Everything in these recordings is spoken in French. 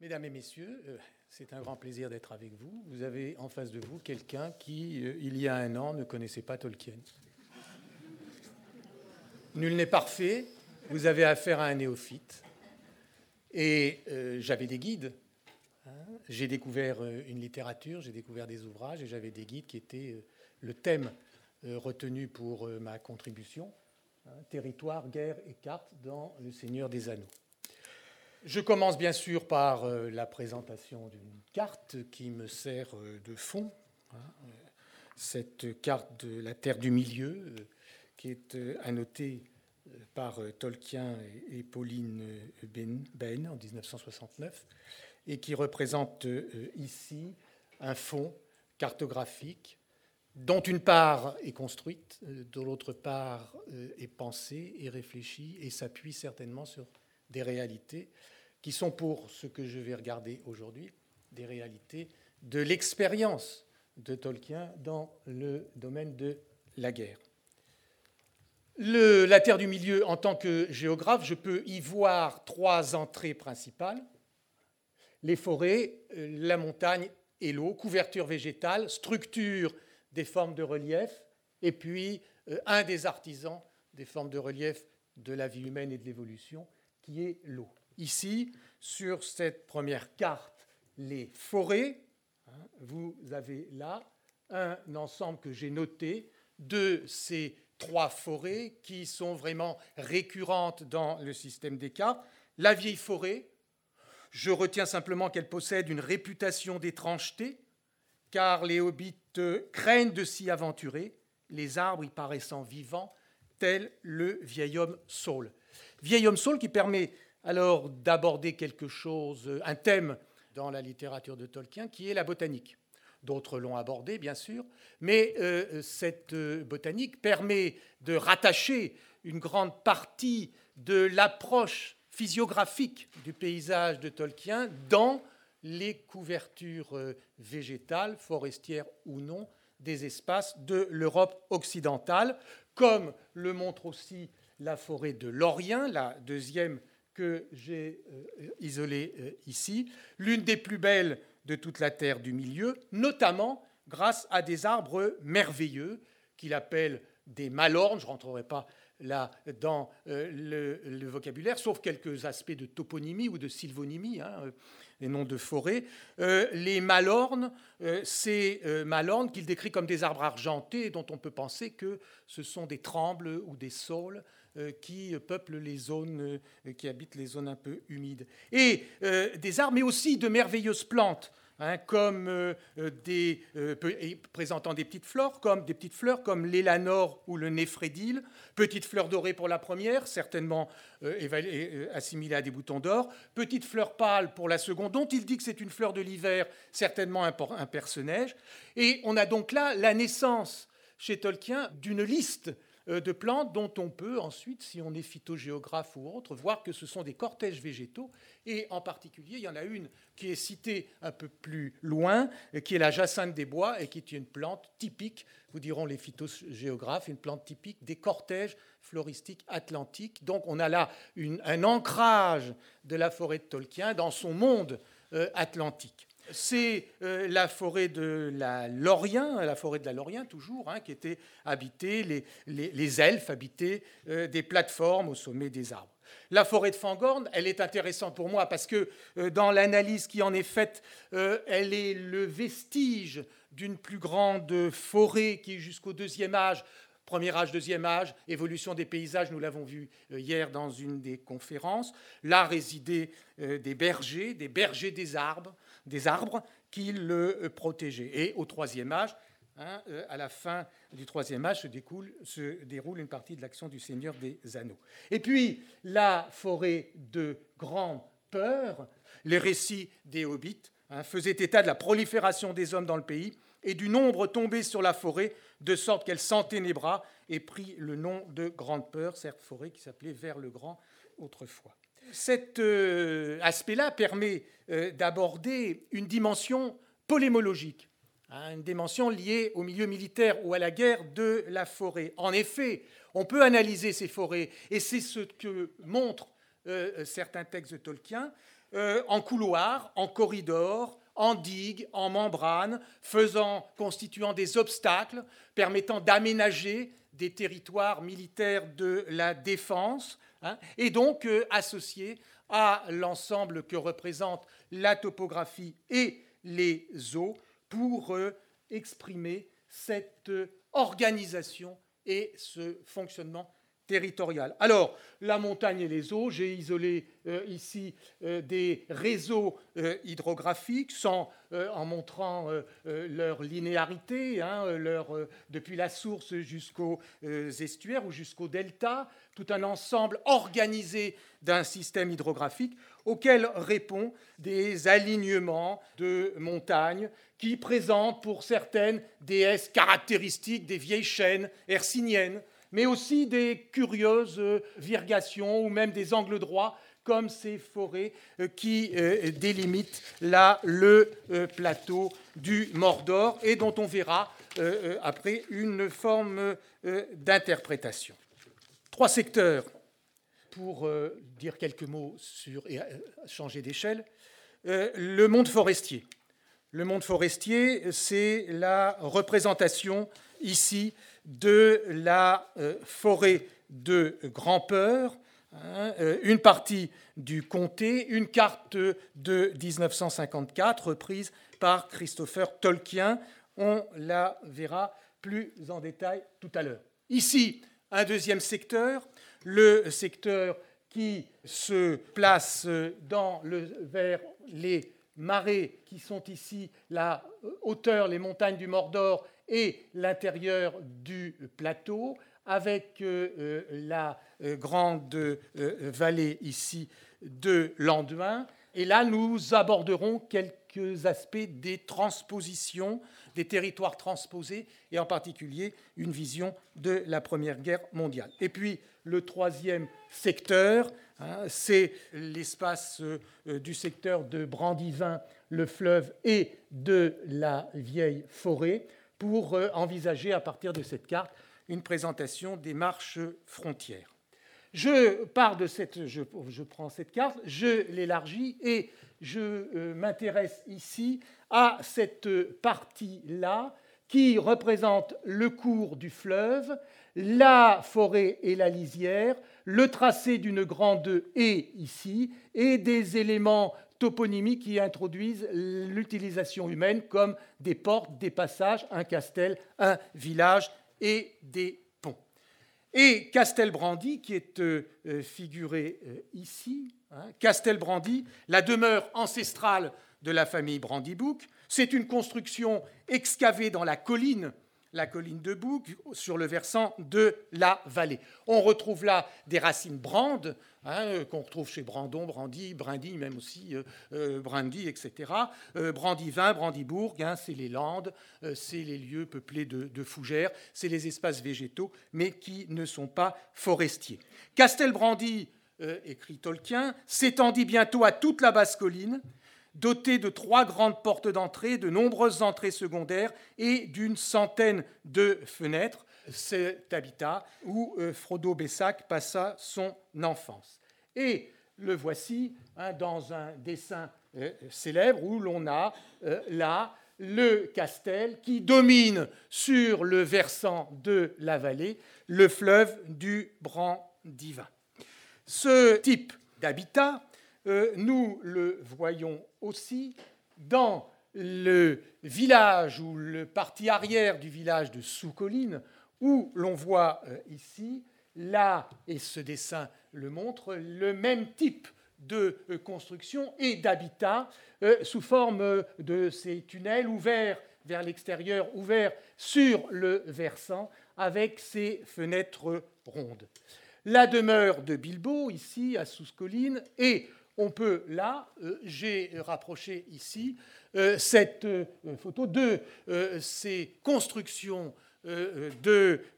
Mesdames et messieurs, euh, c'est un grand plaisir d'être avec vous. Vous avez en face de vous quelqu'un qui, euh, il y a un an, ne connaissait pas Tolkien. Nul n'est parfait, vous avez affaire à un néophyte. Et euh, j'avais des guides. hein. J'ai découvert une littérature, j'ai découvert des ouvrages, et j'avais des guides qui étaient le thème retenu pour ma contribution, hein, territoire, guerre et carte dans Le Seigneur des Anneaux. Je commence bien sûr par euh, la présentation d'une carte qui me sert euh, de fond. hein, cette carte de la Terre du Milieu, euh, qui est annotée par Tolkien et, Pauline euh, Ben, en 1969, et qui représente ici un fond cartographique dont une part est construite, de l'autre part est pensée et réfléchie et s'appuie certainement sur des réalités qui sont pour ce que je vais regarder aujourd'hui, des réalités de l'expérience de Tolkien dans le domaine de la guerre. La Terre du Milieu, en tant que géographe, je peux y voir trois entrées principales. Les forêts, euh, la montagne et l'eau, couverture végétale, structure des formes de relief, et puis euh, un des artisans des formes de relief de la vie humaine et de l'évolution, qui est l'eau. Ici, sur cette première carte, les forêts, hein, vous avez là un ensemble que j'ai noté de ces trois forêts qui sont vraiment récurrentes dans le système des cartes. La vieille forêt, je retiens simplement qu'elle possède une réputation d'étrangeté, car les hobbits euh, craignent de s'y aventurer, les arbres y paraissant vivants, tel le vieil homme Saul. Vieil homme Saul qui permet alors d'aborder quelque chose, euh, un thème dans la littérature de Tolkien, qui est la botanique. D'autres l'ont abordé, bien sûr, mais euh, cette euh, botanique permet de rattacher une grande partie de l'approche physiographique du paysage de Tolkien dans les couvertures végétales, forestières ou non, des espaces de l'Europe occidentale, comme le montre aussi la forêt de Lorient, la deuxième que j'ai euh, isolée euh, ici, l'une des plus belles de toute la terre du milieu, notamment grâce à des arbres merveilleux qu'il appelle des malornes. Je ne rentrerai pas là dans euh, le, vocabulaire, sauf quelques aspects de toponymie ou de sylvonymie, hein, les noms de forêts. Les malornes, ces malornes qu'il décrit comme des arbres argentés dont on peut penser que ce sont des trembles ou des saules qui peuplent les zones, euh, qui habitent les zones un peu humides. Et euh, des arbres, mais aussi de merveilleuses plantes. hein, comme euh, euh, euh, présentant des petites fleurs, comme des petites fleurs comme l'élanor ou le néphrédile, petites fleurs dorées pour la première, certainement euh, euh, assimilées à des boutons d'or, petites fleurs pâles pour la seconde, dont il dit que c'est une fleur de l'hiver, certainement un, un perce-neige. Et on a donc là la naissance chez Tolkien d'une liste euh, de plantes dont on peut ensuite, si on est phytogéographe ou autre, voir que ce sont des cortèges végétaux. Et en particulier, il y en a une qui est citée un peu plus loin, euh, qui est la jacinthe des bois, et qui est une plante typique, vous diront les phytogéographes, une plante typique des cortèges floristiques atlantiques. Donc on a là un ancrage de la forêt de Tolkien dans son monde euh, atlantique. C'est euh, la forêt de la Lorient, la forêt de la Lorient toujours, hein, qui était habitée, les, elfes habitaient euh, des plateformes au sommet des arbres. La forêt de Fangorn, elle est intéressante pour moi parce que euh, dans l'analyse qui en est faite, elle est le vestige d'une plus grande forêt qui jusqu'au deuxième âge, Premier âge, deuxième âge, évolution des paysages, nous l'avons vu hier dans une des conférences. Là résidaient des bergers, des bergers des arbres, des arbres qui le euh, protégeaient. Et au troisième âge, hein, euh, à la fin du troisième âge, se, déroule une partie de l'action du Seigneur des Anneaux. Et puis la forêt de grande peur, les récits des hobbits hein, faisaient état de la prolifération des hommes dans le pays et du nombre tombé sur la forêt, de sorte qu'elle s'enténébra et prit le nom de Grande Peur, cette forêt qui s'appelait Vers le Grand autrefois. Cet euh, aspect-là permet euh, d'aborder une dimension polémologique, hein, une dimension liée au milieu militaire ou à la guerre de la forêt. En effet, on peut analyser ces forêts, et c'est ce que montrent euh, certains textes de Tolkien, en couloir, en corridor, en digue, en membrane, faisant, constituant des obstacles permettant d'aménager des territoires militaires de la défense, hein, et donc euh, associés à l'ensemble que représente la topographie et les eaux pour euh, exprimer cette euh, organisation et ce fonctionnement territorial. Alors, la montagne et les eaux, j'ai isolé euh, ici euh, des réseaux euh, hydrographiques en montrant leur linéarité, hein, depuis la source jusqu'aux estuaires ou jusqu'au delta, tout un ensemble organisé d'un système hydrographique auquel répond des alignements de montagnes qui présentent pour certaines déesses caractéristiques des vieilles chaînes hercyniennes, mais aussi des curieuses virgations ou même des angles droits comme ces forêts euh, qui euh, délimitent là le euh, plateau du Mordor et dont on verra après une forme d'interprétation. Trois secteurs pour dire quelques mots sur et changer d'échelle. Le monde forestier. Le monde forestier, c'est la représentation ici de la euh, forêt de Grand-Peur, hein, euh, une partie du comté, une carte de 1954 reprise par Christopher Tolkien. On la verra plus en détail tout à l'heure. Ici, un deuxième secteur, le secteur qui se place dans le, vers les marais qui sont ici la hauteur, les montagnes du Mordor et l'intérieur du plateau, avec euh, euh, la euh, grande vallée ici de l'Anduin. Et là, nous aborderons quelques aspects des transpositions, des territoires transposés, et en particulier une vision de la Première Guerre mondiale. Et puis, le troisième secteur, hein, c'est l'espace du secteur de Brandivin, le fleuve, et de la vieille forêt, pour euh, envisager à partir de cette carte une présentation des marches frontières. Je pars de cette, je, prends cette carte, je l'élargis et je euh, m'intéresse ici à cette partie-là qui représente le cours du fleuve, la forêt et la lisière, le tracé d'une grande haie ici et des éléments toponymiques qui introduisent l'utilisation humaine comme des portes, des passages, un castel, un village et des ponts. Et Castelbrandi, qui est euh, euh, figuré euh, ici, hein, Castelbrandi, la demeure ancestrale de la famille Brandybook, c'est une construction excavée dans la colline la colline de Bouc, sur le versant de la vallée. On retrouve là des racines brandes, hein, euh, qu'on retrouve chez Brandon, Brandy, Brindy, même aussi euh, euh, Brandy, etc. Brandivin, Brandybourg, hein, c'est les landes, c'est les lieux peuplés de, fougères, c'est les espaces végétaux, mais qui ne sont pas forestiers. Castelbrandy, écrit Tolkien, s'étendit bientôt à toute la basse colline, doté de trois grandes portes d'entrée, de nombreuses entrées secondaires et d'une centaine de fenêtres. Cet habitat où euh, Frodo Bessac passa son enfance. Et le voici hein, dans un dessin euh, célèbre où l'on a euh, là le castel qui domine sur le versant de la vallée le fleuve du Brandivin. Ce type d'habitat nous le voyons aussi dans le village ou le parti arrière du village de Sous-Colline, où l'on voit euh, ici, là, et ce dessin le montre, le même type de euh, construction et d'habitat sous forme de ces tunnels ouverts vers l'extérieur, ouverts sur le versant, avec ces fenêtres rondes. La demeure de Bilbo, ici, à Sous-Colline, est on peut là, euh, j'ai rapproché ici euh, cette euh, photo de ces constructions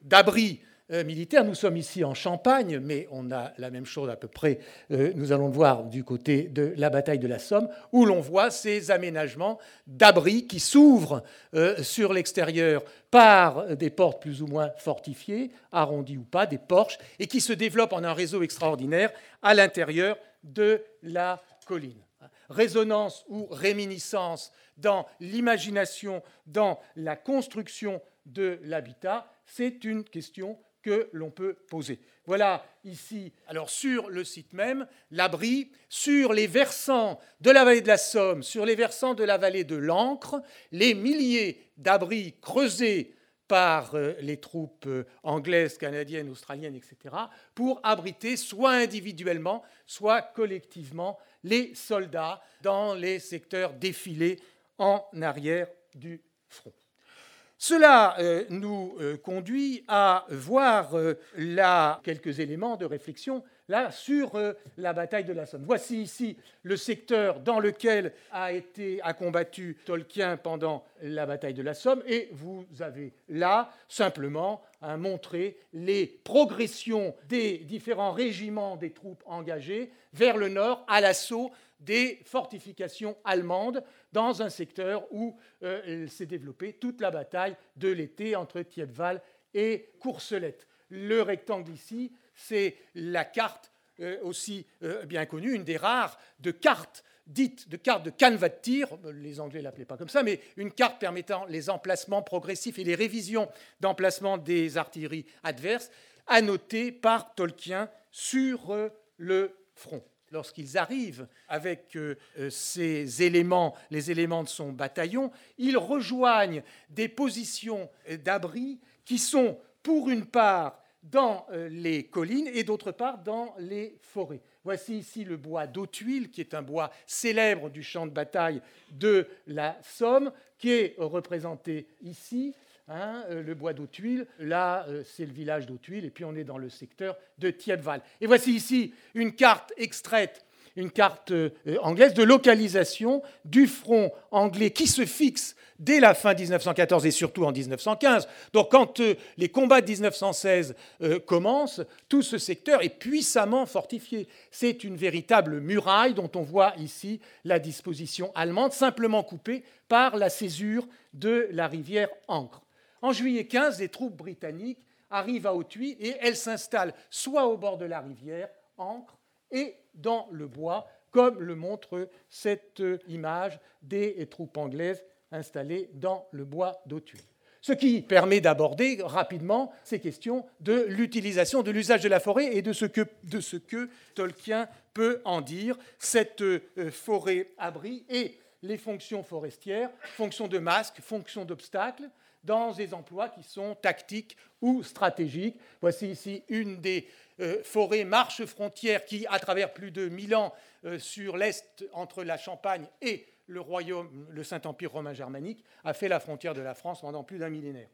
d'abris militaires. Nous sommes ici en Champagne, mais on a la même chose à peu près, nous allons le voir du côté de la bataille de la Somme, où l'on voit ces aménagements d'abris qui s'ouvrent sur l'extérieur par des portes plus ou moins fortifiées, arrondies ou pas, des porches, et qui se développent en un réseau extraordinaire à l'intérieur de la colline. résonance ou réminiscence dans l'imagination, dans la construction de l'habitat, c'est une question que l'on peut poser. Voilà ici, alors sur le site même, l'abri, sur les versants de la vallée de la Somme, sur les versants de la vallée de l'Ancre, les milliers d'abris creusés par euh, les troupes euh, anglaises, canadiennes, australiennes, etc., pour abriter soit individuellement, soit collectivement les soldats dans les secteurs défilés en arrière du front. Cela euh, nous conduit à voir là quelques éléments de réflexion là, sur la bataille de la Somme. Voici ici le secteur dans lequel a été a combattu Tolkien pendant la bataille de la Somme, et vous avez là simplement à montrer les progressions des différents régiments des troupes engagées vers le nord à l'assaut des fortifications allemandes dans un secteur où euh, s'est développée toute la bataille de l'été entre Thiepval et Courcelette. Le rectangle ici, c'est la carte euh, aussi euh, bien connue, une des rares de cartes dites de cartes de canevas de tir, les Anglais l'appelaient pas comme ça, mais une carte permettant les emplacements progressifs et les révisions d'emplacement des artilleries adverses, annotées par Tolkien sur le front. Lorsqu'ils arrivent avec euh, euh, ces éléments, les éléments de son bataillon, ils rejoignent des positions d'abri qui sont, pour une part, dans euh, les collines et d'autre part dans les forêts. Voici ici le bois d'Autuile, qui est un bois célèbre du champ de bataille de la Somme, qui est représenté ici. Hein, euh, le bois d'Autuile. Là, euh, c'est le village d'Autuile, et puis on est dans le secteur de Thiepval. Et voici ici une carte extraite, une carte euh, anglaise de localisation du front anglais qui se fixe dès la fin 1914 et surtout en 1915. Donc quand les combats de 1916 commencent, tout ce secteur est puissamment fortifié. C'est une véritable muraille dont on voit ici la disposition allemande, simplement coupée par la césure de la rivière Ancre. En juillet 15, les troupes britanniques arrivent à Autuy et elles s'installent soit au bord de la rivière, Ancre, et dans le bois, comme le montre cette image des troupes anglaises installées dans le bois d'Autuy. Ce qui permet d'aborder rapidement ces questions de l'utilisation, de l'usage de la forêt et de ce, que, de ce que Tolkien peut en dire. Cette euh, forêt-abri et les fonctions forestières, fonctions de masque, fonctions d'obstacle, dans des emplois qui sont tactiques ou stratégiques. Voici ici une des euh, forêts marches frontières qui, à travers plus de 1000 ans euh, sur l'Est, entre la Champagne et le royaume, le Saint-Empire romain germanique, a fait la frontière de la France pendant plus d'un millénaire.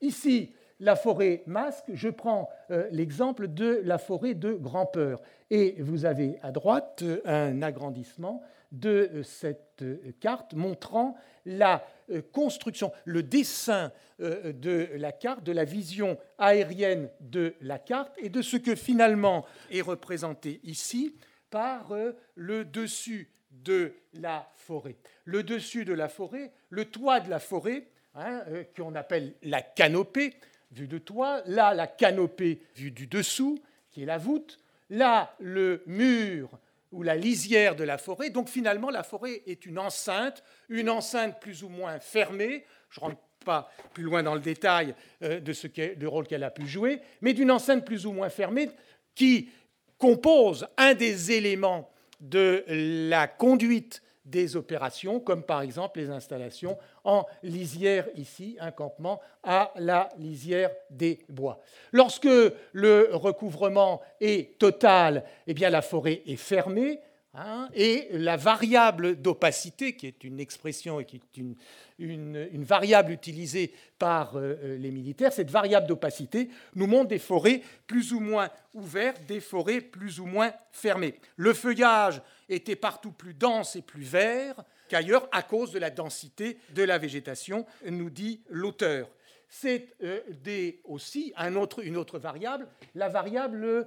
Ici, la forêt masque, je prends euh, l'exemple de la forêt de Grand-Peur. Et vous avez à droite un agrandissement de cette carte montrant la euh, construction, le dessin euh, de la carte, de la vision aérienne de la carte et de ce que finalement est représenté ici par euh, le dessus de la forêt. Le dessus de la forêt, le toit de la forêt, hein, qu'on appelle la canopée, vue de toit, là la canopée vue du dessous, qui est la voûte, là le mur ou la lisière de la forêt. Donc finalement, la forêt est une enceinte, une enceinte plus ou moins fermée. Je ne rentre pas plus loin dans le détail euh, de ce le rôle qu'elle a pu jouer, mais d'une enceinte plus ou moins fermée qui compose un des éléments de la conduite des opérations, comme par exemple les installations en lisière ici, un campement à la lisière des bois. Lorsque le recouvrement est total, eh bien la forêt est fermée, et la variable d'opacité, qui est une expression et qui est une, une, variable utilisée par euh, euh, les militaires, cette variable d'opacité nous montre des forêts plus ou moins ouvertes, des forêts plus ou moins fermées. Le feuillage était partout plus dense et plus vert qu'ailleurs à cause de la densité de la végétation, nous dit l'auteur. C'est euh, aussi un autre, une autre variable, la variable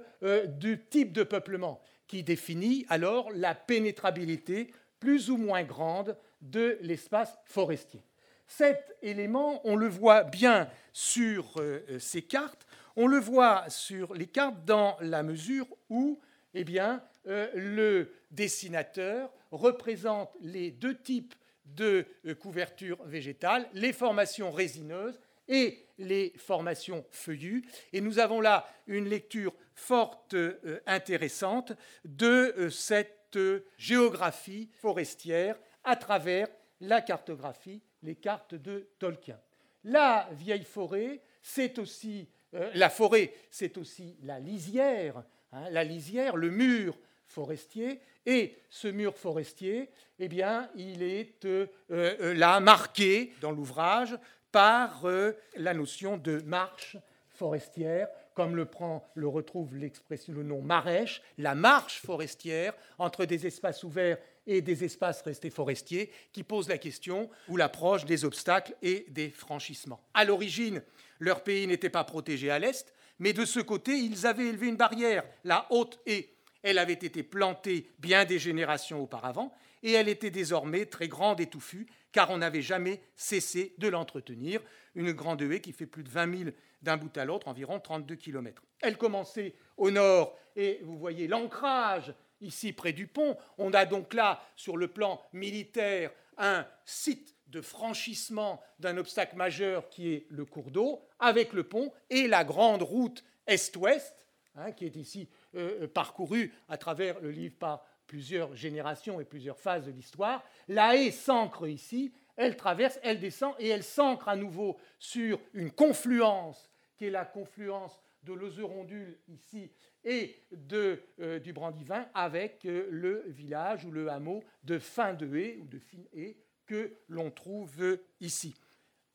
du type de peuplement, qui définit alors la pénétrabilité plus ou moins grande de l'espace forestier. Cet élément, on le voit bien sur euh, ces cartes, on le voit sur les cartes dans la mesure où eh bien, euh, le dessinateur représente les deux types de euh, couverture végétale, les formations résineuses et les formations feuillues. Et nous avons là une lecture forte, euh, intéressante de cette géographie forestière à travers la cartographie, les cartes de Tolkien. La vieille forêt, c'est aussi la forêt, c'est aussi la lisière, hein, la lisière, le mur forestier. Et ce mur forestier, eh bien, il est euh, euh, là marqué dans l'ouvrage par euh, la notion de marche forestière, comme le, prend, le retrouve l'expression, le nom marèche, la marche forestière entre des espaces ouverts et des espaces restés forestiers, qui pose la question ou l'approche des obstacles et des franchissements. À l'origine, leur pays n'était pas protégé à l'est, mais de ce côté, ils avaient élevé une barrière, la haute haie, elle avait été plantée bien des générations auparavant, et elle était désormais très grande et touffue, car on n'avait jamais cessé de l'entretenir. Une grande haie qui fait plus de 20 000 d'un bout à l'autre, environ 32 km. Elle commençait au nord, et vous voyez l'ancrage ici près du pont. On a donc là, sur le plan militaire, un site de franchissement d'un obstacle majeur qui est le cours d'eau, avec le pont et la grande route est-ouest, hein, qui est ici euh, parcouru à travers le livre par plusieurs générations et plusieurs phases de l'histoire. La haie s'ancre ici, elle traverse, elle descend et elle s'ancre à nouveau sur une confluence qui est la confluence de l'Oserondule ici et de, euh, du Brandivin avec euh, le village ou le hameau de Fin de Haie ou de Fin Haie que l'on trouve ici.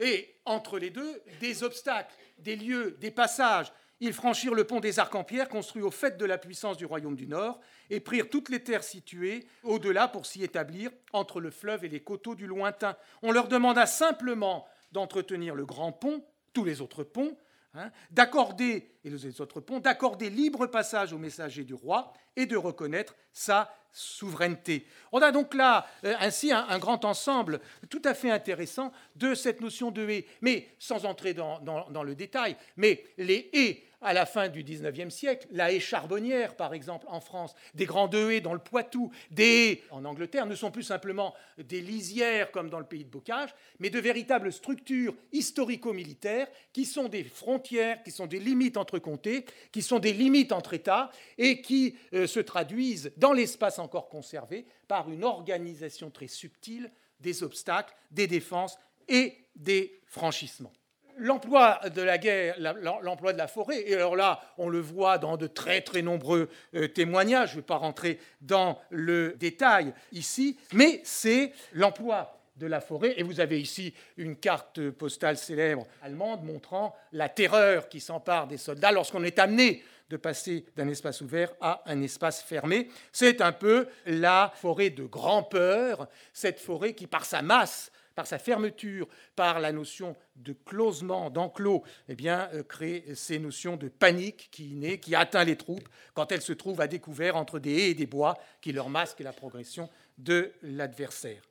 Et entre les deux, des obstacles, des lieux, des passages ils franchirent le pont des Arcs en pierre construit au fait de la puissance du royaume du Nord et prirent toutes les terres situées au-delà pour s'y établir entre le fleuve et les coteaux du lointain. On leur demanda simplement d'entretenir le grand pont, tous les autres ponts, Hein, d'accorder, et les autres ponts, d'accorder libre passage aux messagers du roi et de reconnaître sa souveraineté. On a donc là euh, ainsi un, grand ensemble tout à fait intéressant de cette notion de haie, mais sans entrer dans, dans le détail, mais les haies à la fin du XIXe siècle, la haie charbonnière, par exemple, en France, des grandes haies dans le Poitou, des haies en Angleterre, ne sont plus simplement des lisières comme dans le pays de Bocage, mais de véritables structures historico-militaires qui sont des frontières, qui sont des limites entre comtés, qui sont des limites entre États et qui euh, se traduisent dans l'espace encore conservé par une organisation très subtile des obstacles, des défenses et des franchissements l'emploi de la guerre, l'emploi de la forêt, et alors là, on le voit dans de très très nombreux euh, témoignages, je ne vais pas rentrer dans le détail ici, mais c'est l'emploi de la forêt. Et vous avez ici une carte postale célèbre allemande montrant la terreur qui s'empare des soldats lorsqu'on est amené de passer d'un espace ouvert à un espace fermé. C'est un peu la forêt de grand-peur, cette forêt qui, par sa masse, par sa fermeture, par la notion de closement, d'enclos, eh bien, euh, crée ces notions de panique qui naît, qui atteint les troupes quand elles se trouvent à découvert entre des haies et des bois qui leur masquent la progression de l'adversaire.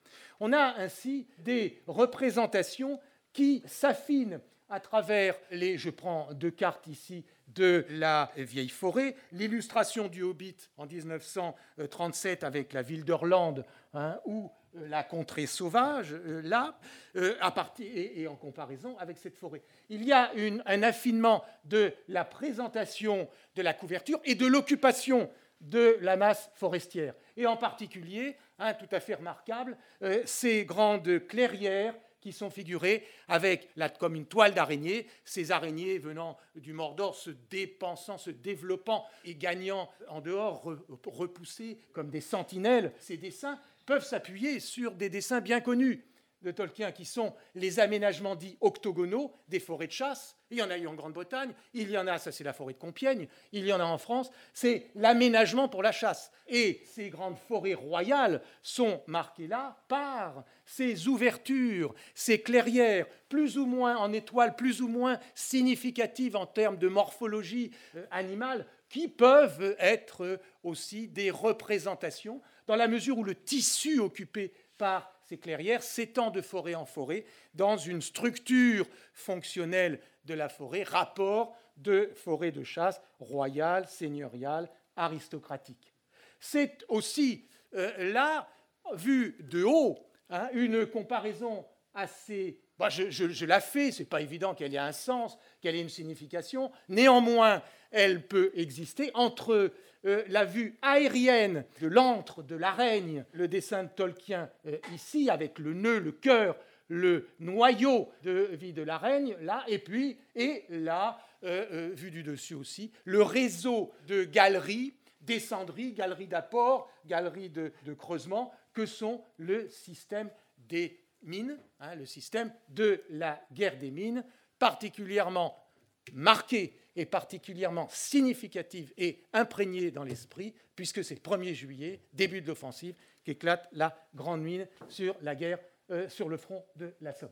On a ainsi des représentations qui s'affinent à travers les, je prends deux cartes ici, de la vieille forêt, l'illustration du Hobbit en 1937 avec la ville d'Orlande, hein, euh, la contrée sauvage, euh, là, euh, à partir, et, en comparaison avec cette forêt. Il y a un affinement de la présentation de la couverture et de l'occupation de la masse forestière. Et en particulier, tout à fait remarquable, ces grandes clairières qui sont figurées avec comme une toile d'araignée, ces araignées venant du Mordor se dépensant, se développant et gagnant en dehors, repoussées comme des sentinelles. Ces dessins peuvent s'appuyer sur des dessins bien connus de Tolkien, qui sont les aménagements dits octogonaux des forêts de chasse. Il y en a eu en Grande-Bretagne, il y en a, ça c'est la forêt de Compiègne, il y en a en France, c'est l'aménagement pour la chasse. Et ces grandes forêts royales sont marquées là par ces ouvertures, ces clairières, plus ou moins en étoiles, plus ou moins significatives en termes de morphologie euh, animale, qui peuvent être aussi des représentations dans la mesure où le tissu occupé par ces clairières s'étend de forêt en forêt dans une structure fonctionnelle de la forêt, rapport de forêt de chasse royale, seigneuriale, aristocratique. C'est aussi là, vu de haut, hein, une comparaison assez bah, je, la fais, ce n'est pas évident qu'elle ait un sens, qu'elle ait une signification. Néanmoins, elle peut exister entre euh, la vue aérienne de l'antre, de l'araigne, le dessin de Tolkien euh, ici, avec le nœud, le cœur, le noyau de vie de l'araigne, là, et puis, et là, euh, vue du dessus aussi, le réseau de galeries, descendries, galeries d'apport, galeries de, creusement, que sont le système des mines, hein, le système de la guerre des mines, particulièrement marqué et particulièrement significative et imprégnée dans l'esprit, puisque c'est le 1er juillet, début de l'offensive, qu'éclate la grande mine sur la guerre euh, sur le front de la Somme.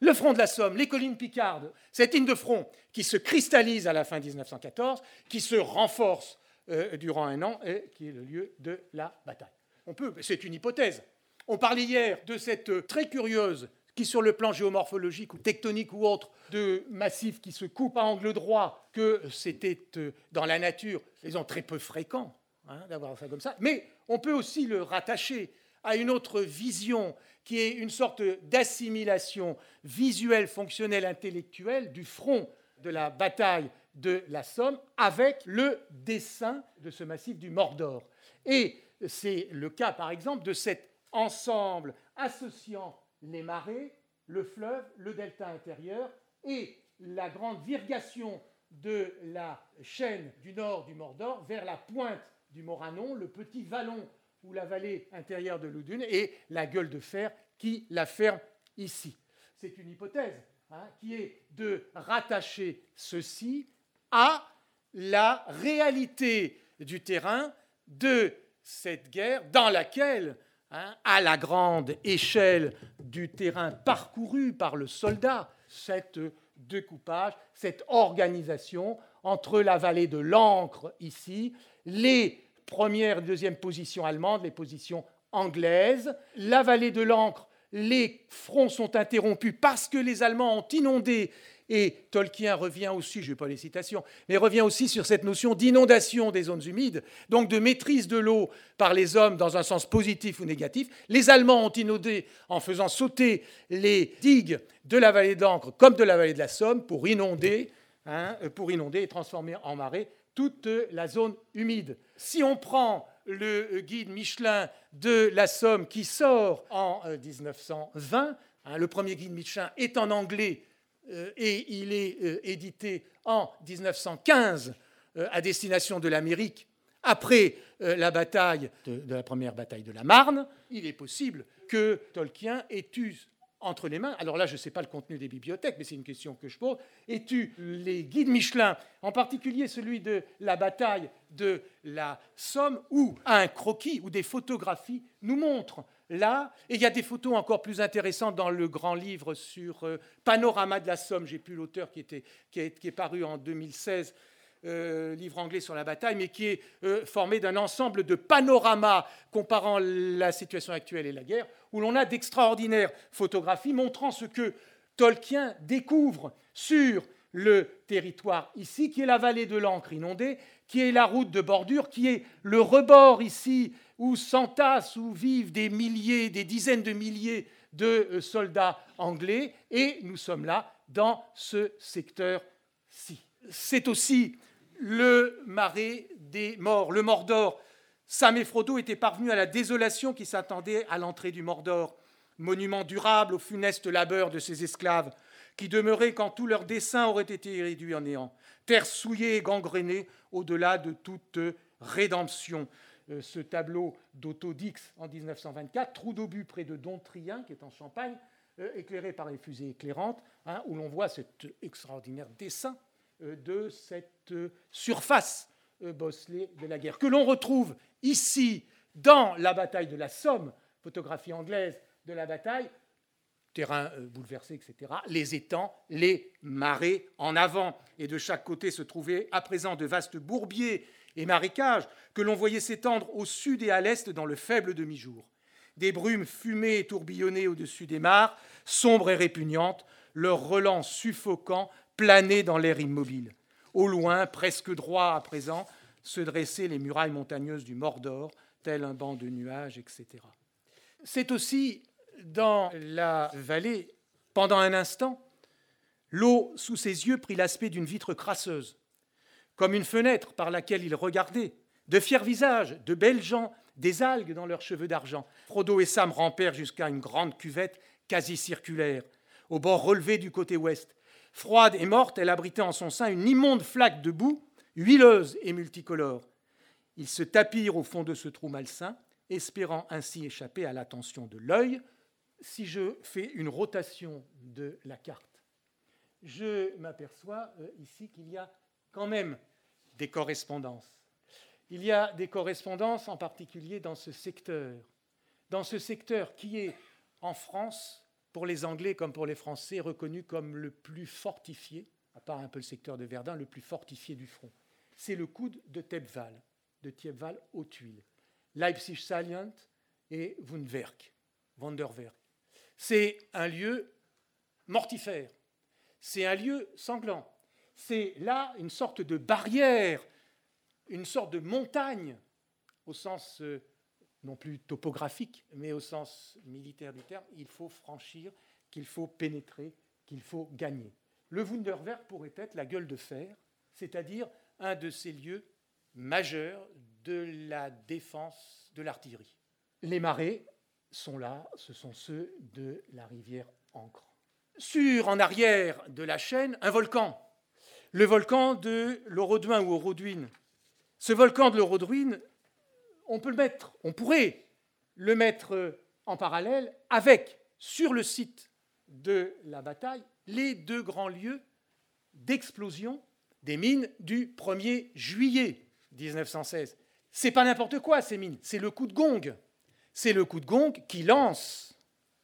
Le front de la Somme, les collines Picardes, cette ligne de front qui se cristallise à la fin 1914, qui se renforce euh, durant un an et qui est le lieu de la bataille. On peut, c'est une hypothèse, on parlait hier de cette très curieuse, sur le plan géomorphologique ou tectonique ou autre, de massifs qui se coupent à angle droit, que c'était euh, dans la nature, ils ont très peu fréquent hein, d'avoir ça comme ça. Mais on peut aussi le rattacher à une autre vision qui est une sorte d'assimilation visuelle, fonctionnelle, intellectuelle du front de la bataille de la Somme avec le dessin de ce massif du Mordor. Et c'est le cas, par exemple, de cette ensemble associant les marées, le fleuve, le delta intérieur et la grande virgation de la chaîne du nord du Mordor vers la pointe du Moranon, le petit vallon ou la vallée intérieure de l'Oudun et la gueule de fer qui la ferme ici. C'est une hypothèse hein, qui est de rattacher ceci à la réalité du terrain de cette guerre dans laquelle Hein, à la grande échelle du terrain parcouru par le soldat, cette découpage, cette organisation entre la vallée de l'Ancre ici, les premières et deuxièmes positions allemandes, les positions anglaises, la vallée de l'Ancre, les fronts sont interrompus parce que les Allemands ont inondé et Tolkien revient aussi, je n'ai pas les citations, mais revient aussi sur cette notion d'inondation des zones humides, donc de maîtrise de l'eau par les hommes dans un sens positif ou négatif. Les Allemands ont inondé en faisant sauter les digues de la vallée d'Ancre comme de la vallée de la Somme pour inonder, hein, pour inonder et transformer en marée toute la zone humide. Si on prend le guide Michelin de la Somme qui sort en 1920, euh, hein, le premier guide Michelin est en anglais et il est euh, édité en 1915 euh, à destination de l'Amérique après la bataille de, la première bataille de la Marne, il est possible que Tolkien ait eu entre les mains, alors là je ne sais pas le contenu des bibliothèques, mais c'est une question que je pose, ait eu les guides Michelin, en particulier celui de la bataille de la Somme, où un croquis ou des photographies nous montrent là. Et il y a des photos encore plus intéressantes dans le grand livre sur euh, Panorama de la Somme. J'ai plus l'auteur qui, qui, est paru en 2016. Euh, livre anglais sur la bataille, mais qui est euh, formé d'un ensemble de panoramas comparant la situation actuelle et la guerre, où l'on a d'extraordinaires photographies montrant ce que Tolkien découvre sur le territoire ici, qui est la vallée de l'encre inondée, qui est la route de bordure, qui est le rebord ici où s'entassent, où vivent des milliers, des dizaines de milliers de euh, soldats anglais, et nous sommes là dans ce secteur-ci. C'est aussi le marais des morts, le Mordor. Sam et Frodo étaient parvenus à la désolation qui s'attendait à l'entrée du Mordor, monument durable au funeste labeur de ces esclaves, qui demeuraient quand tous leurs desseins auraient été réduits en néant, terre souillée et gangrénée au-delà de toute rédemption. Euh, ce tableau d'Autodix en 1924, trou d'obus près de Dontrien, qui est en Champagne, euh, éclairé par les fusées éclairantes, hein, où l'on voit cet extraordinaire dessin euh, de cette surface bosselée de la guerre, que l'on retrouve ici dans la bataille de la Somme, photographie anglaise de la bataille, terrain bouleversé, etc., les étangs, les marées en avant. Et de chaque côté se trouvaient à présent de vastes bourbiers et marécages que l'on voyait s'étendre au sud et à l'est dans le faible demi-jour. Des brumes fumées et tourbillonnées au-dessus des mares, sombres et répugnantes, leurs relents suffocants planaient dans l'air immobile. Au loin, presque droit à présent, se dressaient les murailles montagneuses du Mordor, tel un banc de nuages, etc. C'est aussi dans la vallée, pendant un instant, l'eau sous ses yeux prit l'aspect d'une vitre crasseuse, comme une fenêtre par laquelle il regardait, de fiers visages, de belles gens, des algues dans leurs cheveux d'argent. Frodo et Sam rampèrent jusqu'à une grande cuvette quasi circulaire, au bord relevé du côté ouest. Froide et morte, elle abritait en son sein une immonde flaque de boue, huileuse et multicolore. Ils se tapirent au fond de ce trou malsain, espérant ainsi échapper à l'attention de l'œil. Si je fais une rotation de la carte, je m'aperçois euh, ici qu'il y a quand même des correspondances. Il y a des correspondances en particulier dans ce secteur, dans ce secteur qui est en France, pour les Anglais comme pour les Français, reconnu comme le plus fortifié, à part un peu le secteur de Verdun, le plus fortifié du front. C'est le coude de Thiepval, de Thiepval aux tuiles. Leipzig Salient et Wundwerk, Wunderwerk. C'est un lieu mortifère, c'est un lieu sanglant, c'est là une sorte de barrière, une sorte de montagne, au sens euh, non plus topographique, mais au sens militaire du terme, il faut franchir, qu'il faut pénétrer, qu'il faut gagner. Le Wunderwerk pourrait être la gueule de fer, c'est-à-dire un de ces lieux majeurs de la défense de l'artillerie. Les marais sont là, ce sont ceux de la rivière Ancre. Sur, en arrière de la chaîne, un volcan, le volcan de l'Orodouin ou Oroduin. Ce volcan de l'Orodouin on peut le mettre, on pourrait le mettre en parallèle avec, sur le site de la bataille, les deux grands lieux d'explosion des mines du 1er juillet 1916. C'est pas n'importe quoi ces mines, c'est le coup de gong. C'est le coup de gong qui lance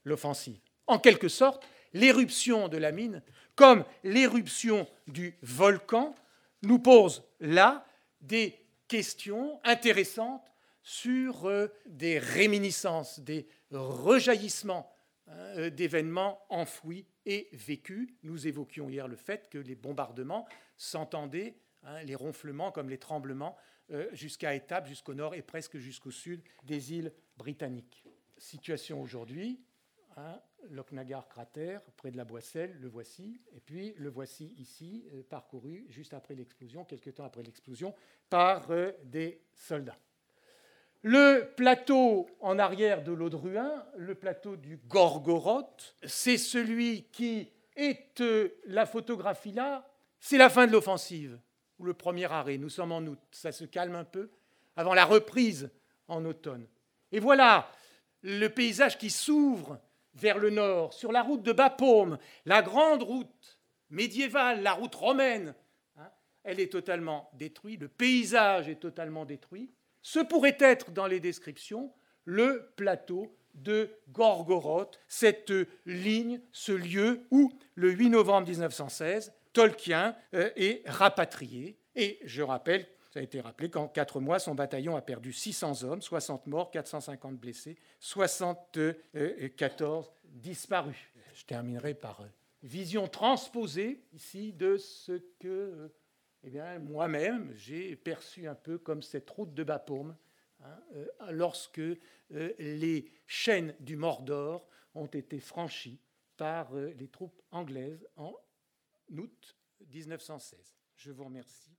l'offensive. En quelque sorte, l'éruption de la mine, comme l'éruption du volcan, nous pose là des questions intéressantes sur euh, des réminiscences, des rejaillissements hein, euh, d'événements enfouis et vécus. Nous évoquions hier le fait que les bombardements s'entendaient, hein, les ronflements comme les tremblements, euh, jusqu'à étapes, jusqu'au nord et presque jusqu'au sud des îles britanniques. Situation aujourd'hui, hein, Lochnagar cratère, près de la Boisselle, le voici, et puis le voici ici, parcouru juste après l'explosion, quelques temps après l'explosion, par des soldats. Le plateau en arrière de l'Audruin, le plateau du Gorgoroth, c'est celui qui est euh, la photographie là, c'est la fin de l'offensive, ou le premier arrêt. Nous sommes en août, ça se calme un peu, avant la reprise en automne. Et voilà le paysage qui s'ouvre vers le nord, sur la route de Bapaume, la grande route médiévale, la route romaine. Hein, elle est totalement détruite, le paysage est totalement détruit. Ce pourrait être dans les descriptions le plateau de Gorgoroth, cette ligne, ce lieu où, le 8 novembre 1916, Tolkien euh, est rapatrié. Et je rappelle, ça a été rappelé qu'en quatre mois, son bataillon a perdu 600 hommes, 60 morts, 450 blessés, 74 disparus. Je terminerai par euh, vision transposée ici de ce que euh, eh bien, moi-même, j'ai perçu un peu comme cette route de Bapaume, hein, euh, lorsque les chaînes du Mordor ont été franchies par les troupes anglaises en août 1916. Je vous remercie.